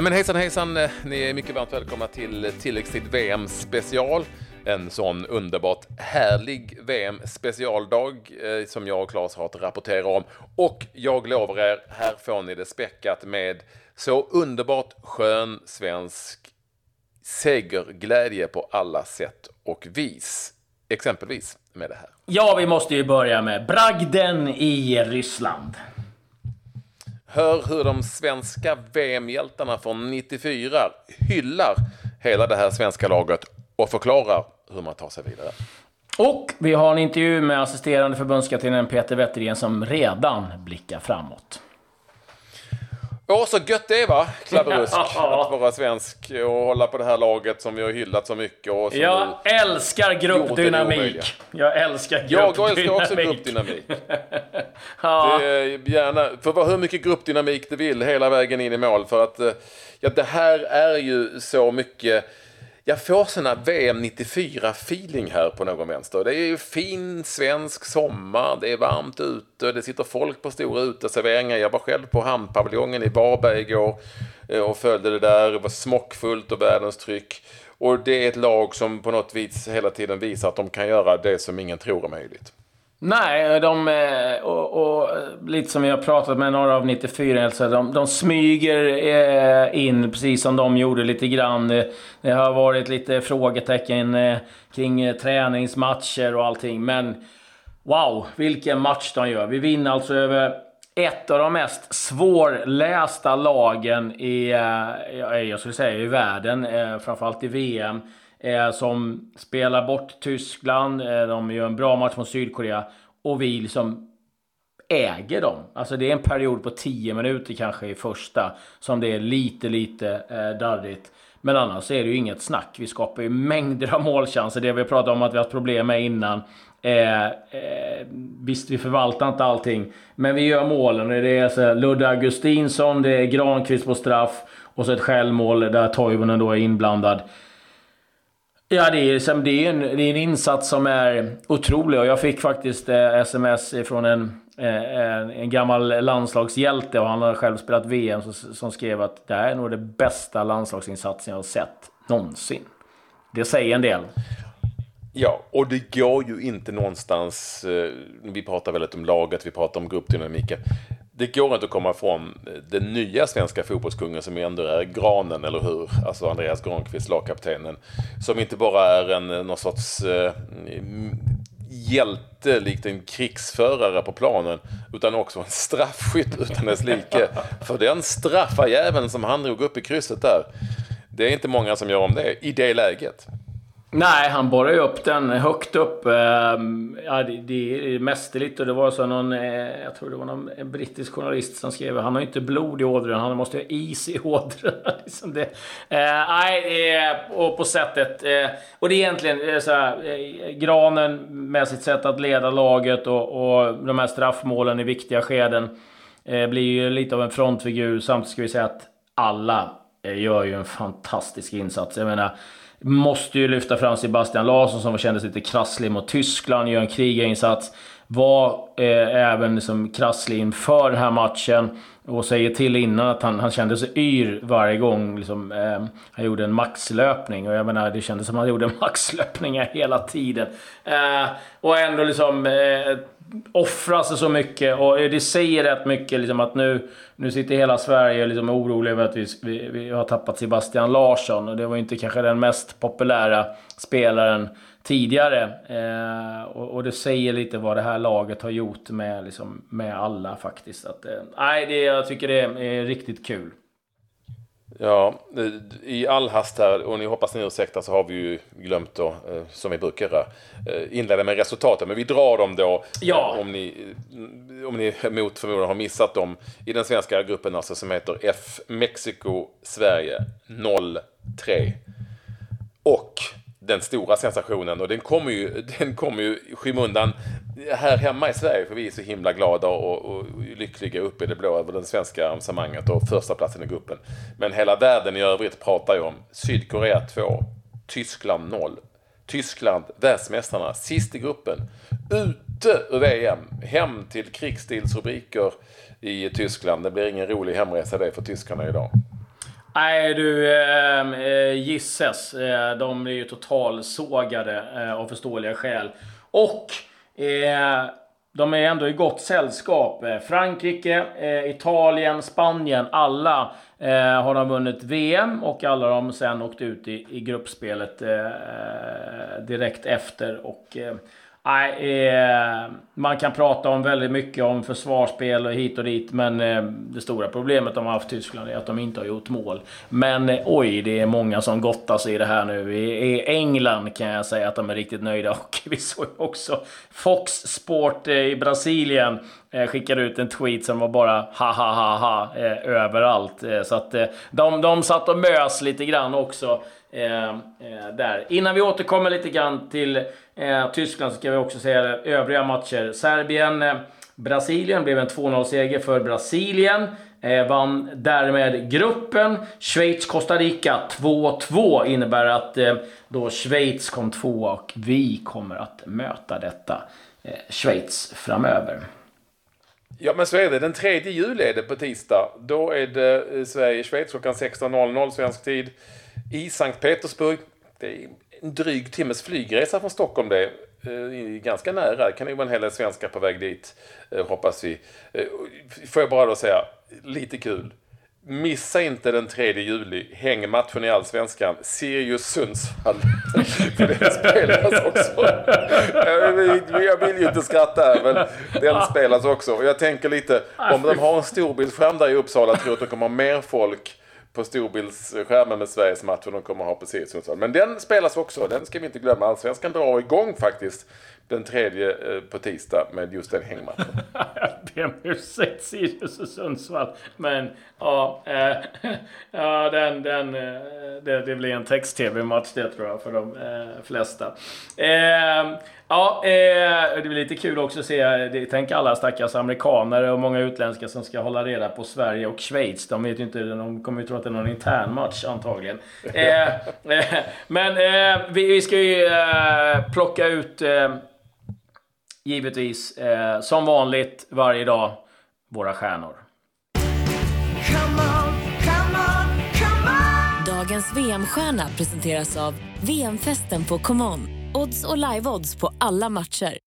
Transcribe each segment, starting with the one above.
Nej men hejsan hejsan, eh, ni är mycket varmt välkomna till tilläggstid VM special. En sån underbart härlig VM specialdag eh, som jag och Claes har att rapportera om. Och jag lovar er, här får ni det späckat med så underbart skön svensk segerglädje på alla sätt och vis. Exempelvis med det här. Ja, vi måste ju börja med bragden i Ryssland. Hör hur de svenska VM-hjältarna från 94 hyllar hela det här svenska laget och förklarar hur man tar sig vidare. Och vi har en intervju med assisterande förbundskaptenen Peter Wettergren som redan blickar framåt. Åh, så gött det är va, Klabberusk, att vara svensk och hålla på det här laget som vi har hyllat så mycket. Och som jag älskar gruppdynamik. Jag älskar gruppdynamik. Jag älskar också gruppdynamik. ja. det är gärna, för vara hur mycket gruppdynamik du vill hela vägen in i mål. För att eh, ja, det här är ju så mycket jag får såna VM 94-feeling här på någon vänster. Det är ju fin svensk sommar, det är varmt ute, det sitter folk på stora uteserveringar. Jag var själv på hamnpaviljongen i Varberg igår eh, och följde det där. Det var smockfullt och världens tryck. Och det är ett lag som på något vis hela tiden visar att de kan göra det som ingen tror är möjligt. Nej, de, eh, och, och, eh, lite som vi har pratat med några av 94, alltså, de, de smyger eh, in precis som de gjorde lite grann. Det har varit lite frågetecken kring träningsmatcher och allting, men wow, vilken match de gör. Vi vinner alltså över ett av de mest svårlästa lagen i, jag skulle säga i världen, framförallt i VM. Eh, som spelar bort Tyskland. Eh, de gör en bra match mot Sydkorea. Och vi liksom äger dem. Alltså det är en period på 10 minuter kanske i första som det är lite, lite eh, darrigt. Men annars är det ju inget snack. Vi skapar ju mängder av målchanser. Det vi pratade om att vi har haft problem med innan. Eh, eh, visst, vi förvaltar inte allting. Men vi gör målen. Det är så Ludde Augustinsson, det är Granqvist på straff och så ett självmål där Toivonen då är inblandad. Ja, det är, det, är en, det är en insats som är otrolig. Och jag fick faktiskt eh, sms från en, eh, en, en, gammal landslagshjälte och han har själv spelat VM som, som skrev att det här är nog den bästa landslagsinsatsen jag har sett någonsin. Det säger en del. Ja, och det går ju inte någonstans. Eh, vi pratar väldigt om laget, vi pratar om gruppdynamiken det går inte att komma ifrån den nya svenska fotbollskungen som ändå är Granen, eller hur? Alltså Andreas Granqvist, lagkaptenen. Som inte bara är en någon sorts eh, hjälte, likt en krigsförare på planen, utan också en straffskytt utan dess like. För den straffajäveln som han drog upp i krysset där, det är inte många som gör om det i det läget. Nej, han borrar ju upp den högt upp. Ehm, ja, det, det är mästerligt och det var så någon, eh, jag tror det var någon brittisk journalist som skrev han har inte blod i ådrorna, han måste ha is i ådrorna. liksom det. Eh, nej, och på sättet. Eh, och det är egentligen så här, Granen med sitt sätt att leda laget och, och de här straffmålen i viktiga skeden blir ju lite av en frontfigur. Samtidigt ska vi säga att alla gör ju en fantastisk insats. Jag menar, Måste ju lyfta fram Sebastian Larsson som kändes lite krasslig mot Tyskland, gör en krigarinsats. Var eh, även liksom krasslig inför den här matchen. Och säger till innan att han, han kände sig yr varje gång liksom, eh, han gjorde en maxlöpning. Och jag menar, det kändes som att han gjorde maxlöpningar hela tiden. Eh, och ändå liksom eh, offra sig så mycket. Och det säger rätt mycket liksom, att nu, nu sitter hela Sverige liksom orolig över att vi, vi, vi har tappat Sebastian Larsson. Och det var inte kanske den mest populära spelaren tidigare. Eh, och, och, det säger lite vad det här laget har gjort med, liksom, med alla faktiskt. Att, eh, nej, det, jag tycker det är, är riktigt kul. Ja, i all hast här, och ni hoppas ni ursäktar så har vi ju glömt då, eh, som vi brukar göra, eh, inleda med resultaten. Men vi drar dem då, ja. om ni, om ni mot förmodan har missat dem, i den svenska gruppen alltså som heter F Mexiko Sverige 03. Och den stora sensationen och den kommer ju, den kommer ju skymundan här hemma i Sverige för vi är så himla glada och, och, lyckliga uppe i det blå över den svenska avancemanget och första platsen i gruppen. Men hela världen i övrigt pratar ju om Sydkorea 2, Tyskland 0. Tyskland, världsmästarna, sist i gruppen. Ute ur VM, hem till krigsstilsrubriker i Tyskland. Det blir ingen rolig hemresa det för tyskarna idag. Nej du, ehm, eh, Gisses, eh, de är ju totalsågade eh, av förståeliga skäl. Och eh, de är ändå i gott sällskap. Eh, Frankrike, eh, Italien, Spanien, alla eh, har de vunnit VM och alla har de sen åkt ut i, i gruppspelet eh, direkt efter. Och eh, Nej, eh, man kan prata om väldigt mycket om försvarsspel och hit och dit. Men eh, det stora problemet de har haft Tyskland är att de inte har gjort mål. Men eh, oj, det är många som gottar sig i det här nu. I, England kan jag säga att de är riktigt nöjda. Och vi såg också Fox Sport eh, i Brasilien skickade ut en tweet som var bara ha ha ha ha överallt. så att de, de satt och mös lite grann också. Eh, eh, där. Innan vi återkommer lite grann till eh, Tyskland så ska vi också säga övriga matcher. Serbien-Brasilien eh, blev en 2-0-seger för Brasilien. Eh, vann därmed gruppen. Schweiz, Costa Rica 2-2 innebär att eh, då Schweiz kom två och vi kommer att möta detta eh, Schweiz framöver. Ja men så är det. Den 3 juli är det på tisdag. Då är det eh, Sverige-Schweiz klockan 16.00 svensk tid i Sankt Petersburg. Det är en dryg timmes flygresa från Stockholm det. Eh, ganska nära. Det kan ju vara en hel del svenskar på väg dit, eh, hoppas vi. Eh, får jag bara då säga, lite kul. Missa inte den 3 juli, hängmatchen i Allsvenskan, Sirius Sundsvall. För det spelas också. Jag vill ju inte skratta här, men den spelas också. Och jag tänker lite, om de har en storbildsskärm där i Uppsala, tror jag att de kommer ha mer folk på storbildsskärmen med Sveriges match och de kommer ha precis Sundsvall. Men den spelas också, den ska vi inte glömma. Allsvenskan drar igång faktiskt den tredje eh, på tisdag med just den hängmatchen. Jag ber om ursäkt Sirius och Sundsvall. Men ja, äh, ja den, den, äh, det, det blir en text-tv-match det tror jag för de äh, flesta. Ja, eh, det blir lite kul också att se. Tänk alla stackars amerikaner och många utländska som ska hålla reda på Sverige och Schweiz. De vet ju inte, de kommer ju tro att det är någon intern match antagligen. Eh, eh, men eh, vi, vi, ska ju eh, plocka ut, eh, givetvis, som vanligt varje dag, våra stjärnor. Dagens VM-stjärna presenteras av VM-festen på ComeOn. Odds och live-odds på alla matcher.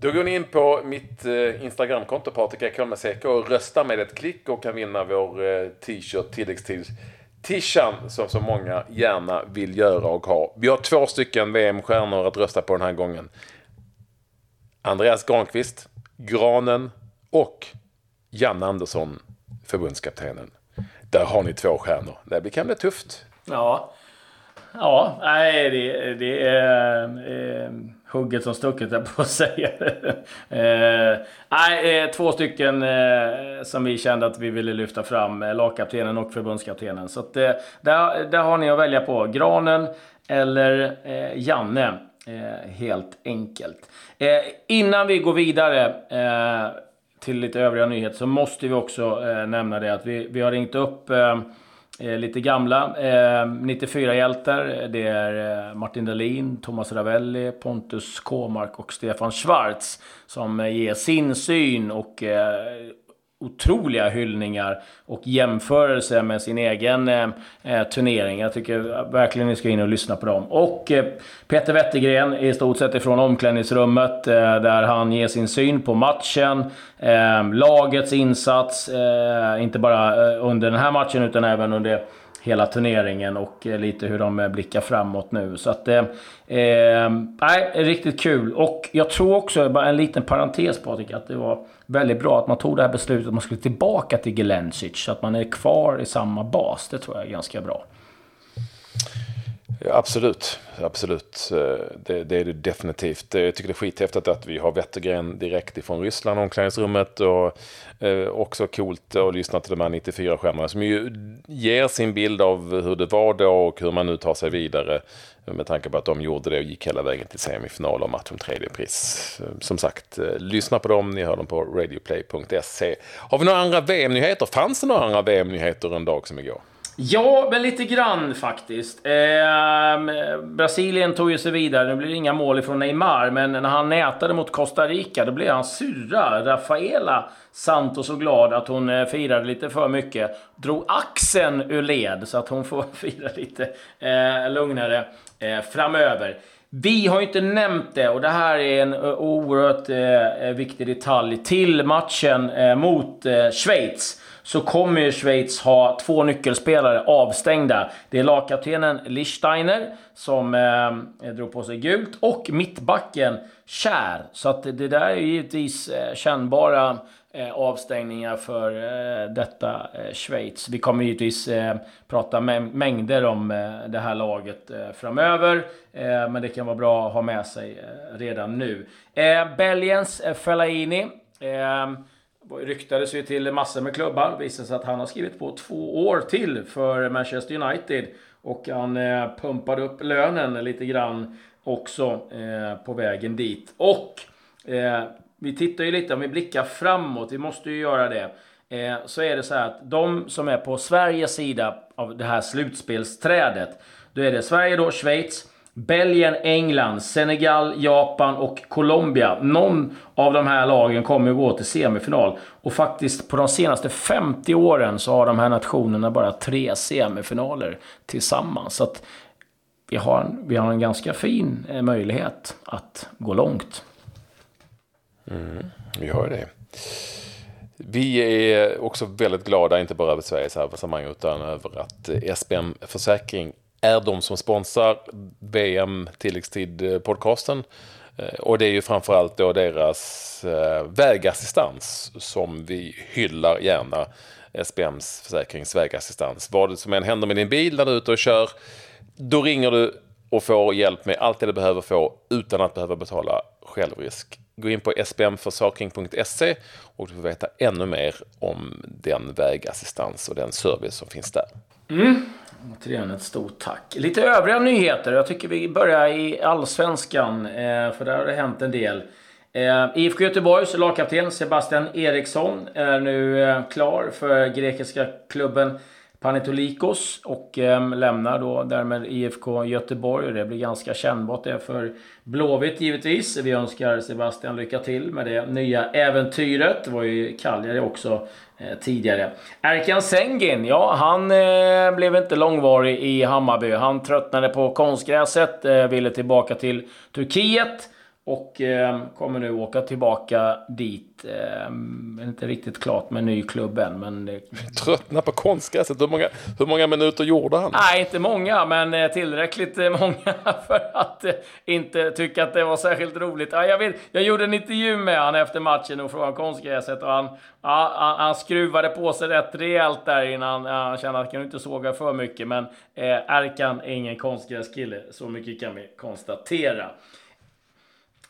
Då går ni in på mitt eh, Instagramkonto Patrik Ekholm och röstar med ett klick och kan vinna vår eh, t-shirt tilläggstid Tishan som så många gärna vill göra och ha. Vi har två stycken VM-stjärnor att rösta på den här gången. Andreas Granqvist, Granen och Janne Andersson, förbundskaptenen. Där har ni två stjärnor. Det kan bli tufft. Ja, Ja, nej, det, det är eh, hugget som stucket, jag på att säga. eh, nej, eh, två stycken eh, som vi kände att vi ville lyfta fram. Eh, lagkaptenen och förbundskaptenen. Så att, eh, där, där har ni att välja på. Granen eller eh, Janne eh, helt enkelt. Eh, innan vi går vidare eh, till lite övriga nyheter så måste vi också eh, nämna det att vi, vi har ringt upp Eh, lite gamla eh, 94-hjältar. Det är eh, Martin Dahlin, Thomas Ravelli, Pontus Kåmark och Stefan Schwarz som eh, ger sin syn och eh, otroliga hyllningar och jämförelser med sin egen eh, eh, turnering. Jag tycker verkligen ni ska in och lyssna på dem. Och eh, Peter Wettergren i stort sett ifrån omklädningsrummet eh, där han ger sin syn på matchen, eh, lagets insats, eh, inte bara eh, under den här matchen utan även under hela turneringen och eh, lite hur de eh, blickar framåt nu. Så att, eh, eh, nej, riktigt kul. Och jag tror också, bara en liten parentes Patrik, att det var väldigt bra att man tog det här beslutet att man skulle tillbaka till Gelencic. Så att man är kvar i samma bas. Det tror jag är ganska bra. Ja, absolut, absolut. Eh, det, det, är det definitivt. Jag tycker det är skithäftigt att vi har Wettergren direkt ifrån Ryssland, omklädningsrummet. Och eh, också coolt att lyssna till de här 94-stjärnorna som ju ger sin bild av hur det var då och hur man nu tar sig vidare. Med tanke på att de gjorde det och gick hela vägen till semifinal och match om tredje pris. Som sagt, eh, lyssna på dem. Ni hör dem på radioplay.se. Har vi några andra VM-nyheter? Fanns det några andra VM-nyheter en dag som igår? Ja, men lite grann faktiskt. Eh, Brasilien tog ju sig vidare. Nu blir det inga mål ifrån Neymar, men när han nätade mot Costa Rica, då blev hans syrra Rafaela Santos så glad att hon eh, firade lite för mycket. Drog axeln ur led, så att hon får fira lite eh, lugnare eh, framöver. Vi har ju inte nämnt det och det här är en eh, oerhört eh, viktig detalj. Till matchen eh, mot eh, Schweiz så kommer ju Schweiz ha två nyckelspelare avstängda. Det är lagkaptenen Lichsteiner som eh, drog på sig gult och mittbacken Kär. Så att det där är givetvis eh, kännbara eh, avstängningar för eh, detta eh, Schweiz. Vi kommer givetvis eh, prata mängder om eh, det här laget eh, framöver. Eh, men det kan vara bra att ha med sig eh, redan nu. Belgiens Fellaini ryktades ju till massor med klubbar. Visade sig att han har skrivit på två år till för Manchester United. Och han eh, pumpade upp lönen lite grann också eh, på vägen dit. Och eh, vi tittar ju lite, om vi blickar framåt, vi måste ju göra det. Eh, så är det så här att de som är på Sveriges sida av det här slutspelsträdet. Då är det Sverige då, Schweiz, Belgien, England, Senegal, Japan och Colombia. Någon av de här lagen kommer att gå till semifinal. Och faktiskt på de senaste 50 åren så har de här nationerna bara tre semifinaler tillsammans. Så att vi har, en, vi har en ganska fin eh, möjlighet att gå långt. Mm, vi har det. Vi är också väldigt glada, inte bara över Sveriges avancemang, utan över att SBM Försäkring är de som sponsrar VM tilläggstid-podcasten. Eh, eh, och det är ju framförallt då deras eh, vägassistans som vi hyllar gärna. SBMs försäkrings vägassistans. Vad som än händer med din bil när du är ute och kör, då ringer du och får hjälp med allt det du behöver få utan att behöva betala självrisk. Gå in på sbmförsäkring.se och du får veta ännu mer om den vägassistans och den service som finns där. Mm. Återigen ett stort tack. Lite övriga nyheter. Jag tycker vi börjar i allsvenskan, eh, för där har det hänt en del. Eh, IFK Göteborgs lagkapten Sebastian Eriksson är nu eh, klar för grekiska klubben Panetolikos och eh, lämnar då därmed IFK Göteborg och det blir ganska kännbart det för Blåvitt givetvis. Vi önskar Sebastian lycka till med det nya äventyret. Det var ju Cagliari också eh, tidigare. Erkan Sengin, ja han eh, blev inte långvarig i Hammarby. Han tröttnade på konstgräset, eh, ville tillbaka till Turkiet. Och eh, kommer nu åka tillbaka dit. Eh, inte riktigt klart med ny klubb än. Men det... Tröttna på konstgräset. Hur många, hur många minuter gjorde han? Nej, inte många, men eh, tillräckligt eh, många för att eh, inte tycka att det var särskilt roligt. Ja, jag, vet, jag gjorde en intervju med honom efter matchen och frågade om konstgräset. Och han, ja, han, han, skruvade på sig rätt rejält där innan han kände att han kunde inte såga för mycket. Men eh, Erkan är ingen konstgräskille, så mycket kan vi konstatera.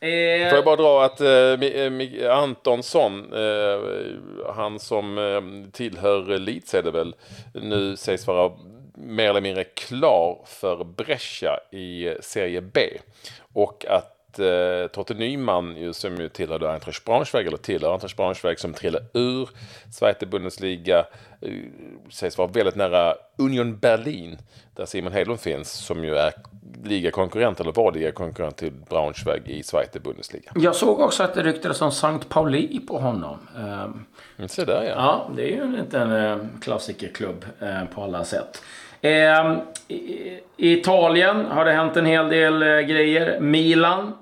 Eh... Får jag bara dra att eh, eh Antonsson, eh, han som eh, tillhör Leeds är det väl, nu sägs vara mer eller mindre klar för Brescia i Serie B. Och att eh, Totte Nyman, ju, som ju tillhör Eintracht Braunschweig, eller tillhör Eintracht Braunschweig, som trillar ur Zweite Bundesliga, eh, sägs vara väldigt nära Union Berlin, där Simon Hedlund finns, som ju är ligakonkurrent, eller var ligakonkurrent till Braunschweig i Zweite Bundesliga. Jag såg också att det ryktades om Sankt Pauli på honom. Mm, se där ja. Ja, det är ju en liten eh, klassikerklubb eh, på alla sätt. Eh, I Italien har det hänt en hel del eh, grejer. Milan eh,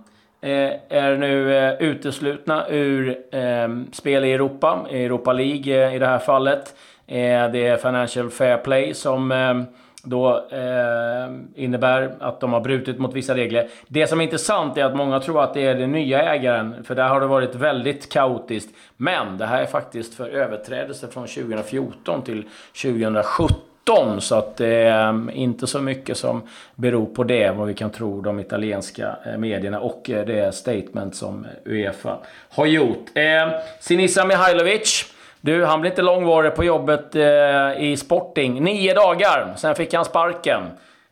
Eh, är nu eh, uteslutna ur ehm, spel i Europa, Europa League eh, i det här fallet. Eh, det är Financial Fair Play som ehm, då eh, innebär att de har brutit mot vissa regler. Det som är intressant är att många tror att det är den nya ägaren, för där har det varit väldigt kaotiskt. Men det här är faktiskt för överträdelse från 2014 till 2017. Så att det är inte så mycket som beror på det, vad vi kan tro de italienska eh, medierna och eh, det statement som Uefa har gjort. Eh, Sinisa Mihailovic du, han blev inte långvarig på jobbet eh, i Sporting. Nio dagar, sen fick han sparken.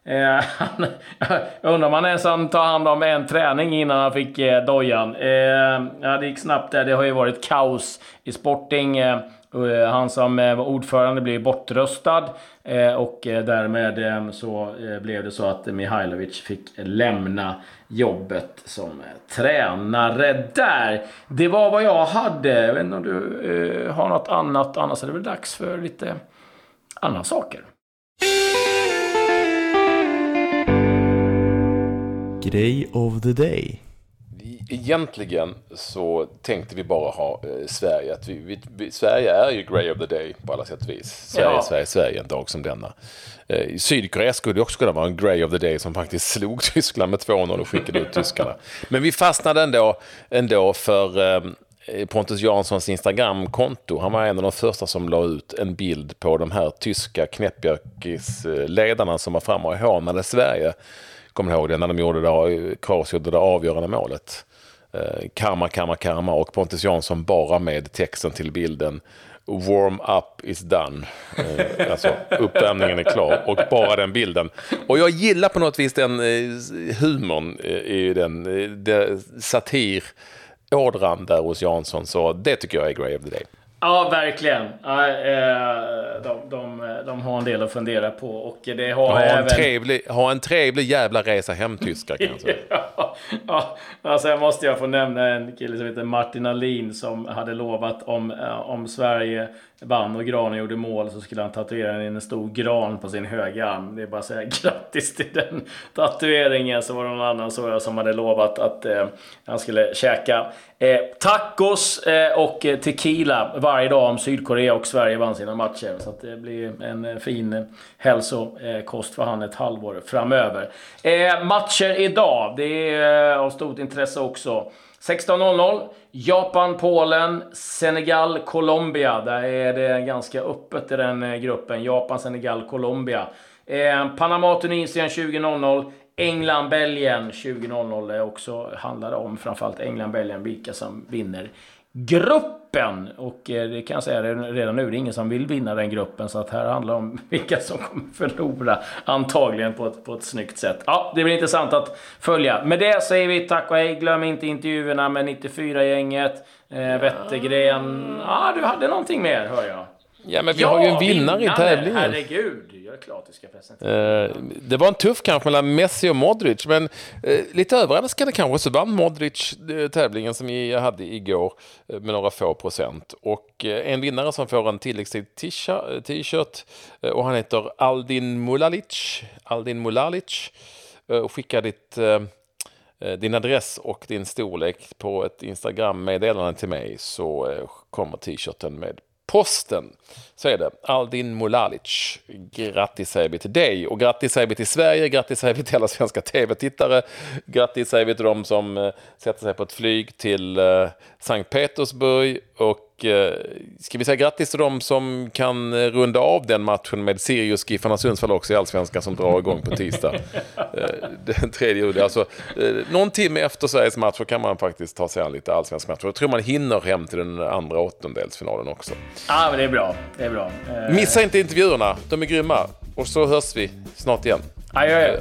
Eh, jag undrar om han ens han tar hand om en träning innan han fick eh, dojan. Eh, ja, det gick snabbt där. Det har ju varit kaos i Sporting. Eh, han som eh, var ordförande blev bortröstad eh, och därmed så blev det så att Mihailovic fick lämna jobbet som tränare där. Det var vad jag hade. Jag vet inte om du har något annat. Annars är det väl dags för lite andra saker. Grej of the day. Egentligen så tänkte vi bara ha eh, Sverige. Att vi, vi, Sverige är ju Grey of the Day på alla sätt och vis. Sverige, ja. Sverige, Sverige en dag som denna. Eh, Sydkorea skulle också kunna vara en Grey of the Day som faktiskt slog Tyskland med 2-0 och skickade ut tyskarna. Men vi fastnade ändå, ändå för eh, Pontus Janssons Instagramkonto. Han var en av de första som la ut en bild på de här tyska knäppjökisledarna som var framme och hånade Sverige kommer ihåg det, när de gjorde det, Kroos gjorde det avgörande målet. Eh, karma, karma, karma och Pontus Jansson bara med texten till bilden Warm up is done. Eh, alltså uppvärmningen är klar och bara den bilden. Och jag gillar på något vis den eh, humorn eh, i den, eh, den satirådran där hos Jansson. Så det tycker jag är Grey of the Day. Ja, verkligen. Ja, eh, de, de, de har en del att fundera på. Och det har ha, även... en trevlig, ha en trevlig jävla resa hem, tyskar kanske. ja, ja, alltså jag måste jag få nämna en kille som heter Martin Alin som hade lovat om, eh, om Sverige vann och Granen gjorde mål så skulle han tatuera in en stor gran på sin högra arm. Det är bara att säga grattis till den tatueringen. Så var det någon annan så jag som hade lovat att eh, han skulle käka eh, tacos eh, och tequila varje dag om Sydkorea och Sverige vann sina matcher. Så det blir en eh, fin eh, hälsokost för han ett halvår framöver. Eh, matcher idag, det är eh, av stort intresse också. 16.00 Japan, Polen, Senegal, Colombia. Där är det ganska öppet i den gruppen. Japan, Senegal, Colombia. Eh, Panama, Tunisien 20.00. England, Belgien 20.00 är också handlar om framförallt England, Belgien, vilka som vinner gruppen. Och eh, det kan jag säga redan nu, det är ingen som vill vinna den gruppen. Så att här handlar det om vilka som kommer förlora. Antagligen på ett, på ett snyggt sätt. Ja, det blir intressant att följa. Med det säger vi tack och hej. Glöm inte intervjuerna med 94-gänget. Eh, Wettergren. Ja, du hade någonting mer, hör jag. Ja, men vi ja, har ju en vinnare, i tävlingen. Herregud, jag är klart vi ska presentera. Eh, det var en tuff kamp mellan Messi och Modric, men eh, lite överraskande kanske så vann Modric eh, tävlingen som vi hade igår eh, med några få procent. Och eh, en vinnare som får en tilläggstid t-shirt eh, och han heter Aldin Mulalic. Aldin Mulalic. skicka ditt din adress och din storlek på ett Instagram-meddelande till mig så kommer t-shirten med posten. Så är det. Aldin Mulalic. Grattis säger vi till dig och grattis säger vi till Sverige, grattis säger vi till alla svenska tv-tittare. Grattis säger vi till de som eh, sätter sig på ett flyg till eh, Sankt Petersburg och eh, ska vi säga grattis till de som kan eh, runda av den matchen med Sirius Giffarna Sundsvall också i Allsvenskan som drar igång på tisdag. Eh, den tredje juli. Alltså, eh, någon timme efter Sveriges match så kan man faktiskt ta sig an lite allsvensk match. Jag tror man hinner hem till den andra åttondelsfinalen också. Ja, men det är bra. Det är bra. Eh... Missa inte intervjuerna, de är grymma. Och så hörs vi snart igen. Adjö.